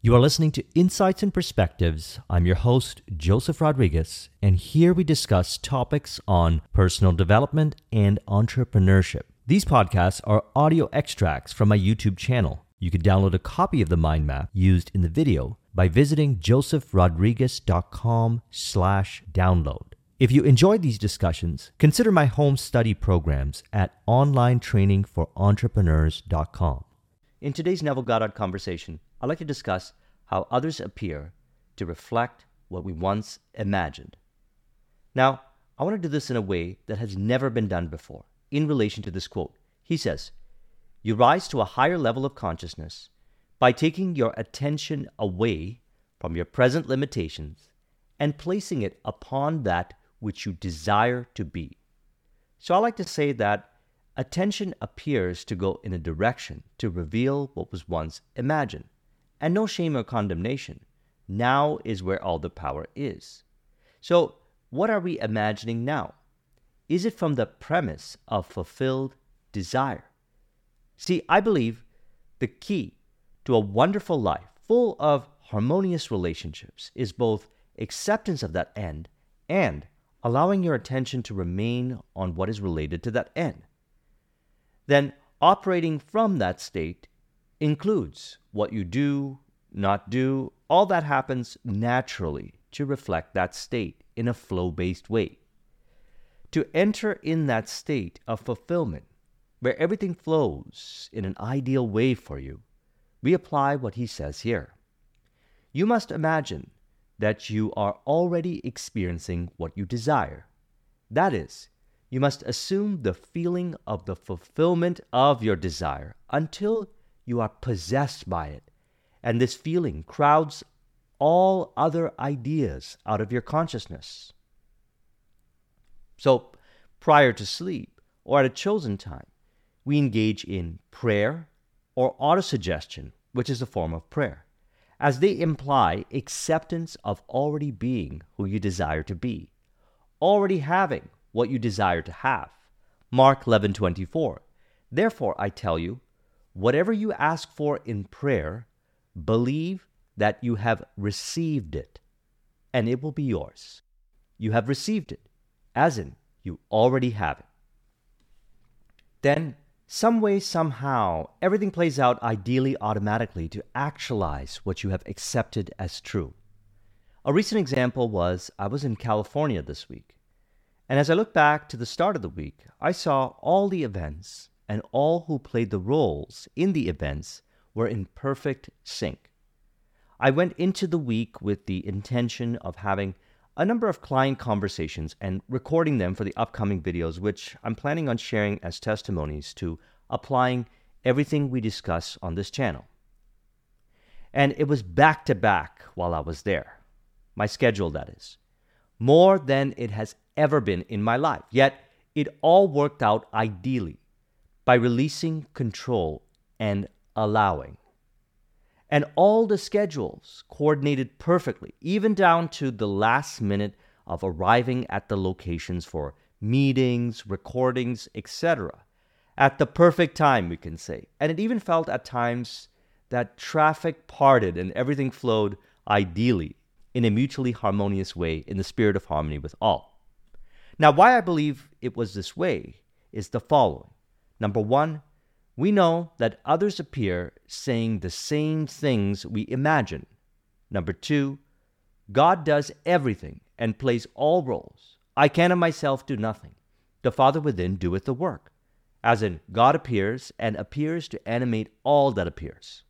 You are listening to Insights and Perspectives. I'm your host, Joseph Rodriguez, and here we discuss topics on personal development and entrepreneurship. These podcasts are audio extracts from my YouTube channel. You can download a copy of the mind map used in the video by visiting josephrodriguez.com slash download. If you enjoyed these discussions, consider my home study programs at onlinetrainingforentrepreneurs.com. In today's Neville Goddard conversation, I'd like to discuss how others appear to reflect what we once imagined. Now, I want to do this in a way that has never been done before in relation to this quote. He says, You rise to a higher level of consciousness by taking your attention away from your present limitations and placing it upon that which you desire to be. So I like to say that attention appears to go in a direction to reveal what was once imagined and no shame or condemnation. Now is where all the power is. So, what are we imagining now? Is it from the premise of fulfilled desire? See, I believe the key to a wonderful life full of harmonious relationships is both acceptance of that end and allowing your attention to remain on what is related to that end. Then, operating from that state includes what you do, not do, all that happens naturally to reflect that state in a flow based way. To enter in that state of fulfillment, where everything flows in an ideal way for you, we apply what he says here. You must imagine that you are already experiencing what you desire. That is, you must assume the feeling of the fulfillment of your desire until you are possessed by it, and this feeling crowds all other ideas out of your consciousness. So, prior to sleep or at a chosen time, we engage in prayer or autosuggestion, which is a form of prayer, as they imply acceptance of already being who you desire to be, already having what you desire to have. Mark 11:24. Therefore I tell you, Whatever you ask for in prayer, believe that you have received it, and it will be yours. You have received it, as in, you already have it. Then, some way, somehow, everything plays out ideally automatically to actualize what you have accepted as true. A recent example was I was in California this week. And as I look back to the start of the week, I saw all the events and all who played the roles in the events were in perfect sync. I went into the week with the intention of having a number of client conversations and recording them for the upcoming videos, which I'm planning on sharing as testimonies to applying everything we discuss on this channel. And it was back to back while I was there. My schedule, that is. More than it has ever been in my life. Yet it all worked out ideally by releasing control and allowing. And all the schedules coordinated perfectly, even down to the last minute of arriving at the locations for meetings, recordings, etc. At the perfect time, we can say. And it even felt at times that traffic parted and everything flowed ideally in a mutually harmonious way in the spirit of harmony with all. Now, why I believe it was this way is the following Number one, we know that others appear saying the same things we imagine. Number two, God does everything and plays all roles. I can of myself do nothing. The Father within doeth the work. As in, God appears and appears to animate all that appears.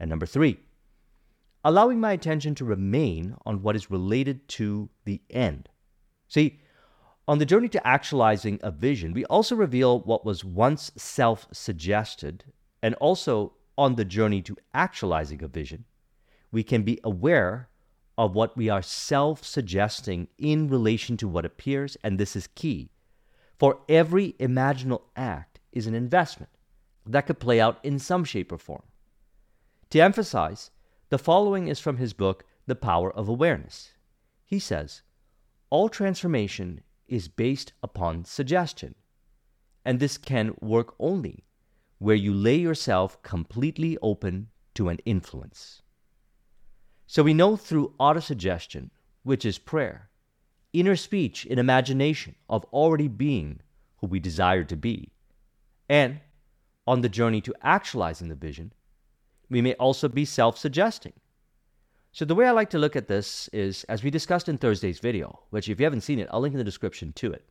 And number three, allowing my attention to remain on what is related to the end. See, on the journey to actualizing a vision, we also reveal what was once self suggested, and also on the journey to actualizing a vision, we can be aware of what we are self suggesting in relation to what appears, and this is key. For every imaginal act is an investment that could play out in some shape or form. To emphasize, the following is from his book, The Power of Awareness. He says, All transformation is based upon suggestion. And this can work only where you lay yourself completely open to an influence. So we know through autosuggestion, which is prayer, inner speech in imagination of already being who we desire to be, and on the journey to actualizing the vision, we may also be self suggesting. So, the way I like to look at this is, as we discussed in Thursday's video, which if you haven't seen it, I'll link in the description to it.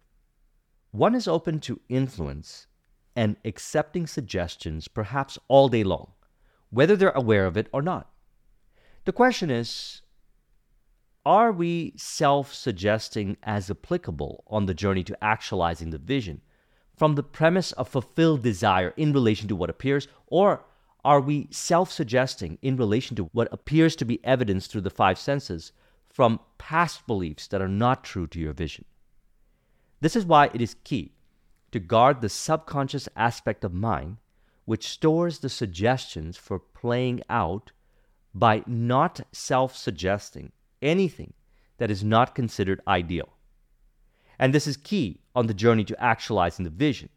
One is open to influence and accepting suggestions perhaps all day long, whether they're aware of it or not. The question is are we self suggesting as applicable on the journey to actualizing the vision from the premise of fulfilled desire in relation to what appears, or are we self suggesting in relation to what appears to be evidence through the five senses from past beliefs that are not true to your vision? This is why it is key to guard the subconscious aspect of mind, which stores the suggestions for playing out by not self suggesting anything that is not considered ideal. And this is key on the journey to actualizing the vision,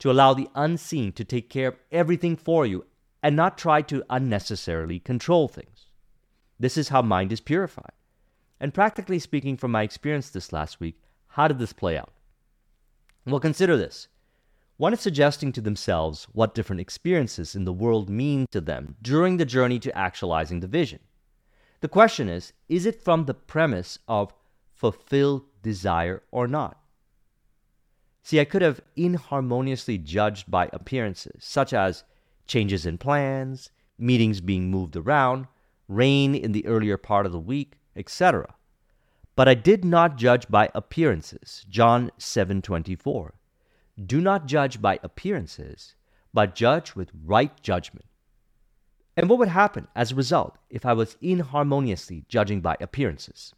to allow the unseen to take care of everything for you and not try to unnecessarily control things. This is how mind is purified. And practically speaking, from my experience this last week, how did this play out? Well, consider this. One is suggesting to themselves what different experiences in the world mean to them during the journey to actualizing the vision. The question is is it from the premise of fulfilled desire or not? See, I could have inharmoniously judged by appearances, such as changes in plans, meetings being moved around, rain in the earlier part of the week, etc. But I did not judge by appearances. John 7:24. Do not judge by appearances, but judge with right judgment. And what would happen as a result if I was inharmoniously judging by appearances?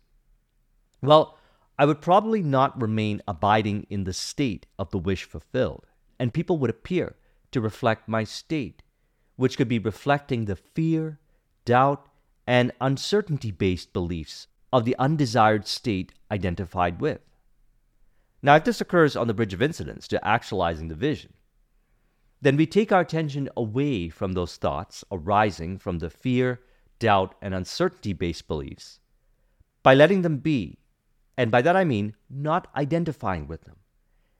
Well, I would probably not remain abiding in the state of the wish fulfilled, and people would appear to reflect my state, which could be reflecting the fear, doubt, and uncertainty based beliefs of the undesired state identified with. Now, if this occurs on the bridge of incidents to actualizing the vision, then we take our attention away from those thoughts arising from the fear, doubt, and uncertainty based beliefs by letting them be, and by that I mean not identifying with them.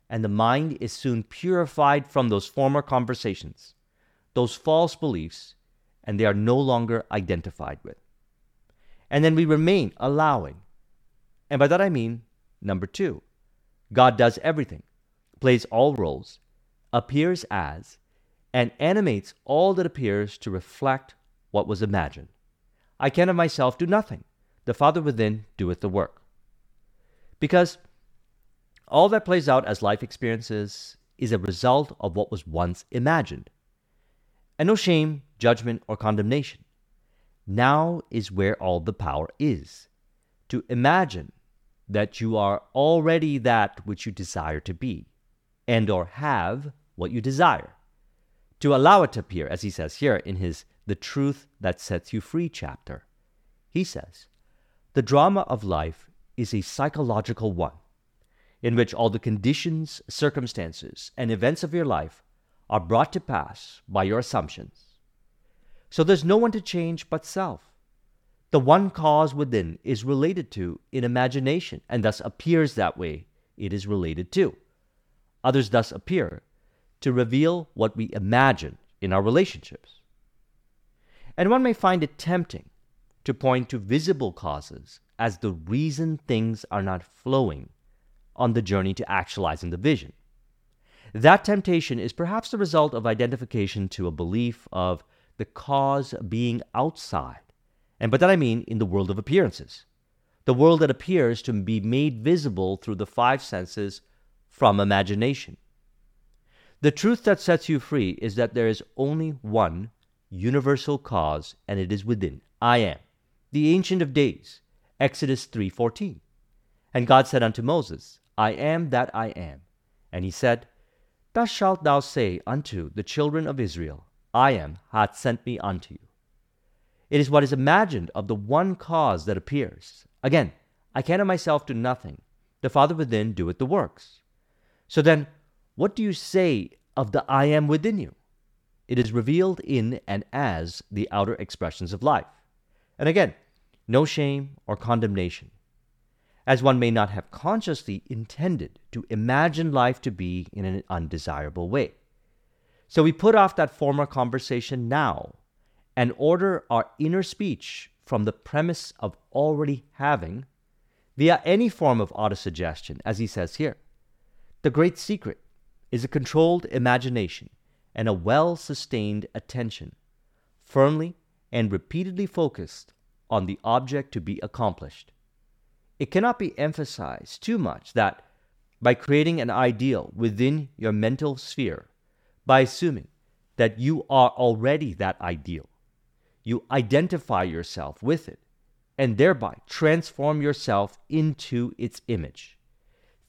And the mind is soon purified from those former conversations, those false beliefs, and they are no longer identified with. And then we remain allowing. And by that I mean, number two, God does everything, plays all roles, appears as, and animates all that appears to reflect what was imagined. I can of myself do nothing. The Father within doeth the work. Because all that plays out as life experiences is a result of what was once imagined. And no shame, judgment, or condemnation. Now is where all the power is. To imagine that you are already that which you desire to be, and or have what you desire. To allow it to appear, as he says here in his The Truth That Sets You Free chapter. He says, The drama of life is a psychological one, in which all the conditions, circumstances, and events of your life are brought to pass by your assumptions so there's no one to change but self. The one cause within is related to in imagination and thus appears that way it is related to. Others thus appear to reveal what we imagine in our relationships. And one may find it tempting to point to visible causes as the reason things are not flowing on the journey to actualizing the vision. That temptation is perhaps the result of identification to a belief of the cause being outside. And by that I mean in the world of appearances, the world that appears to be made visible through the five senses from imagination. The truth that sets you free is that there is only one universal cause, and it is within. I am, the Ancient of Days. Exodus 3:14. And God said unto Moses, I am that I am. And he said, Thus shalt thou say unto the children of Israel, I am hath sent me unto you. It is what is imagined of the one cause that appears. Again, I can of myself do nothing. The Father within doeth the works. So then, what do you say of the I am within you? It is revealed in and as the outer expressions of life. And again, no shame or condemnation, as one may not have consciously intended to imagine life to be in an undesirable way. So we put off that former conversation now and order our inner speech from the premise of already having via any form of autosuggestion, as he says here. The great secret is a controlled imagination and a well sustained attention, firmly and repeatedly focused on the object to be accomplished. It cannot be emphasized too much that by creating an ideal within your mental sphere, by assuming that you are already that ideal, you identify yourself with it and thereby transform yourself into its image,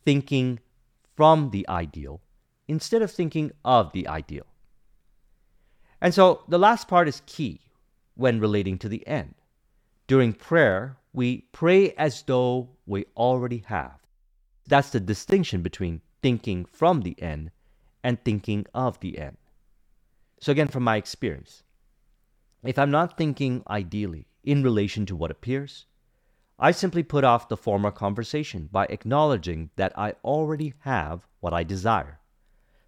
thinking from the ideal instead of thinking of the ideal. And so the last part is key when relating to the end. During prayer, we pray as though we already have. That's the distinction between thinking from the end and thinking of the end. So, again, from my experience, if I'm not thinking ideally in relation to what appears, I simply put off the former conversation by acknowledging that I already have what I desire.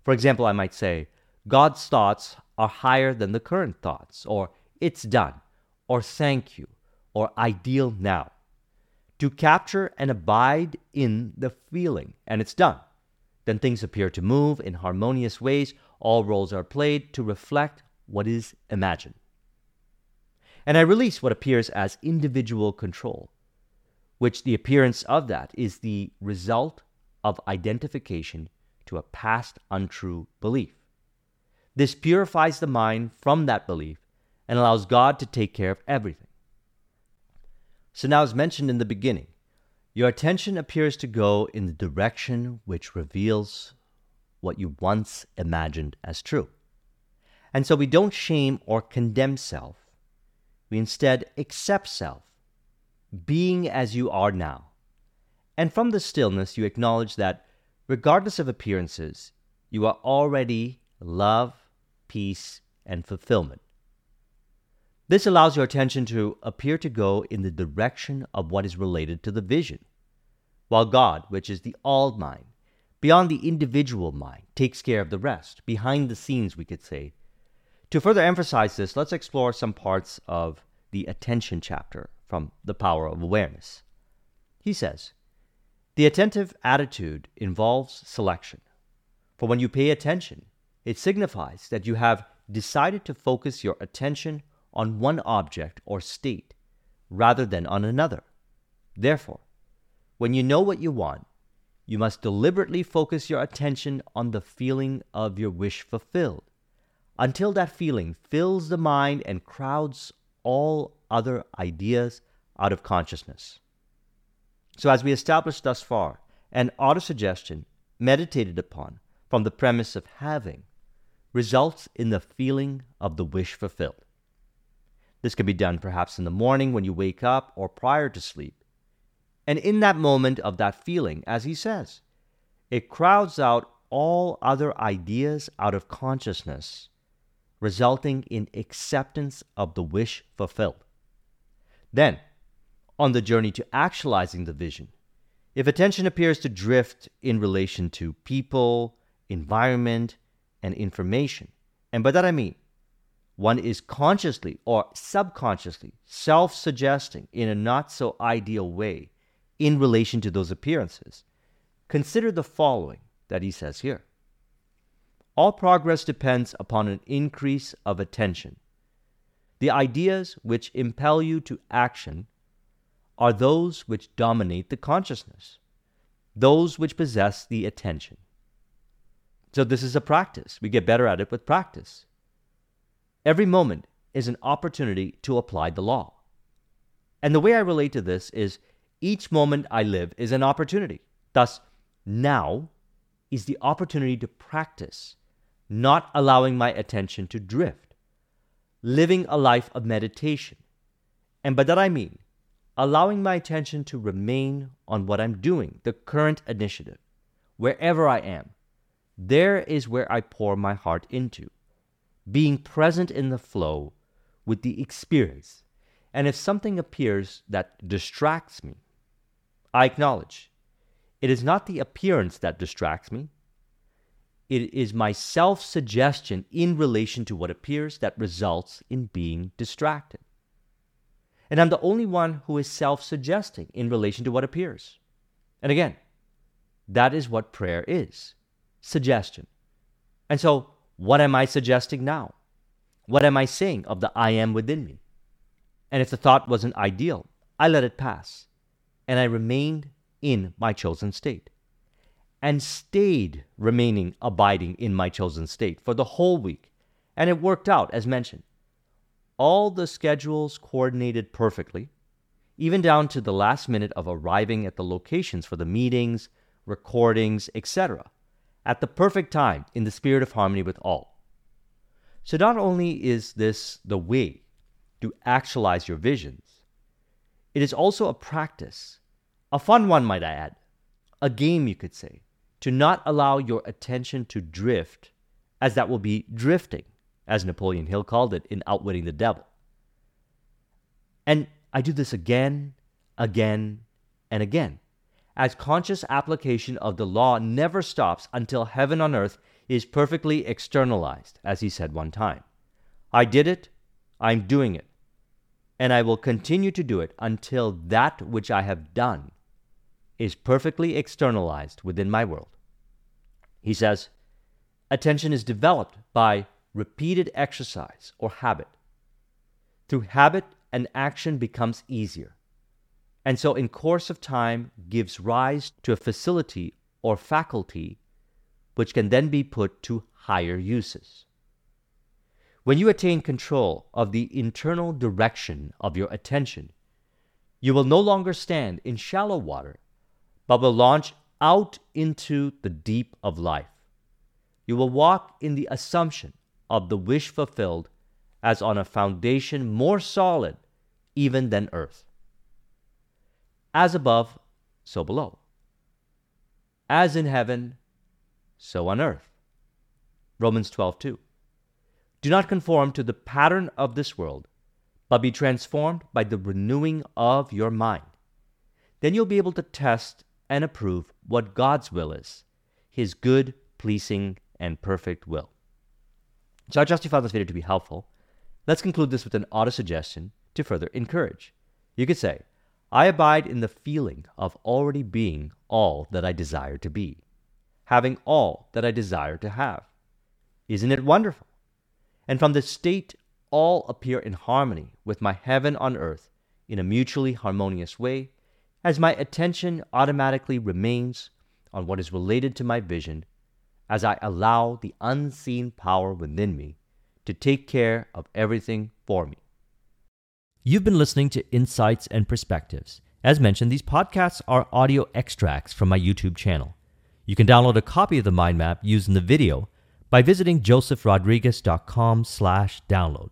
For example, I might say, God's thoughts are higher than the current thoughts, or it's done, or thank you, or ideal now. To capture and abide in the feeling, and it's done. Then things appear to move in harmonious ways, all roles are played to reflect what is imagined. And I release what appears as individual control, which the appearance of that is the result of identification to a past untrue belief. This purifies the mind from that belief and allows God to take care of everything. So, now, as mentioned in the beginning, your attention appears to go in the direction which reveals what you once imagined as true. And so we don't shame or condemn self. We instead accept self, being as you are now. And from the stillness, you acknowledge that, regardless of appearances, you are already love, peace, and fulfillment. This allows your attention to appear to go in the direction of what is related to the vision, while God, which is the all mind, beyond the individual mind, takes care of the rest, behind the scenes, we could say. To further emphasize this, let's explore some parts of the attention chapter from The Power of Awareness. He says, The attentive attitude involves selection. For when you pay attention, it signifies that you have decided to focus your attention on one object or state rather than on another. Therefore, when you know what you want, you must deliberately focus your attention on the feeling of your wish fulfilled until that feeling fills the mind and crowds all other ideas out of consciousness. So, as we established thus far, an autosuggestion meditated upon from the premise of having results in the feeling of the wish fulfilled. This can be done perhaps in the morning when you wake up or prior to sleep. And in that moment of that feeling, as he says, it crowds out all other ideas out of consciousness, resulting in acceptance of the wish fulfilled. Then, on the journey to actualizing the vision, if attention appears to drift in relation to people, environment, and information, and by that I mean one is consciously or subconsciously self suggesting in a not so ideal way in relation to those appearances, consider the following that he says here. All progress depends upon an increase of attention. The ideas which impel you to action are those which dominate the consciousness, those which possess the attention. So, this is a practice. We get better at it with practice. Every moment is an opportunity to apply the law. And the way I relate to this is each moment I live is an opportunity. Thus, now is the opportunity to practice, not allowing my attention to drift, living a life of meditation. And by that I mean allowing my attention to remain on what I'm doing, the current initiative, wherever I am. There is where I pour my heart into being present in the flow with the experience And if something appears that distracts me, I acknowledge it is not the appearance that distracts me. It is my self suggestion in relation to what appears that results in being distracted. And I'm the only one who is self suggesting in relation to what appears. And again, that is what prayer is suggestion. And so, what am I suggesting now? What am I saying of the I am within me? And if the thought wasn't ideal, I let it pass, and I remained in my chosen state, and stayed remaining abiding in my chosen state for the whole week. And it worked out, as mentioned. All the schedules coordinated perfectly, even down to the last minute of arriving at the locations for the meetings, recordings, etc., at the perfect time in the spirit of harmony with all. So, not only is this the way to actualize your visions, it is also a practice, a fun one, might I add, a game, you could say, to not allow your attention to drift, as that will be drifting, as Napoleon Hill called it in Outwitting the Devil. And I do this again, again, and again as conscious application of the law never stops until heaven on earth is perfectly externalized, as he said one time. I did it, I'm doing it, and I will continue to do it until that which I have done is perfectly externalized within my world. He says, attention is developed by repeated exercise or habit. Through habit, an action becomes easier and so in course of time gives rise to a facility or faculty which can then be put to higher uses. When you attain control of the internal direction of your attention, you will no longer stand in shallow water, but will launch out into the deep of life. You will walk in the assumption of the wish fulfilled as on a foundation more solid even than earth. As above, so below. As in heaven, so on earth. Romans 12:2. Do not conform to the pattern of this world, but be transformed by the renewing of your mind. Then you'll be able to test and approve what God's will is, his good, pleasing, and perfect will. So I trust you found this video to be helpful. Let's conclude this with an auto suggestion to further encourage. You could say, I abide in the feeling of already being all that I desire to be, having all that I desire to have. Isn't it wonderful? And from this state, all appear in harmony with my heaven on earth in a mutually harmonious way, as my attention automatically remains on what is related to my vision, as I allow the unseen power within me to take care of everything for me. You've been listening to Insights and Perspectives. As mentioned, these podcasts are audio extracts from my YouTube channel. You can download a copy of the mind map using the video by visiting josephrodriguez.com/download.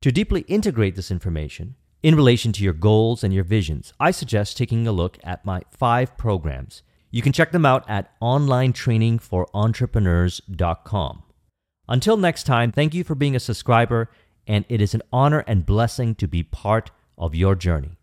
To deeply integrate this information in relation to your goals and your visions, I suggest taking a look at my 5 programs. You can check them out at onlinetrainingforentrepreneurs.com. Until next time, thank you for being a subscriber and it is an honor and blessing to be part of your journey.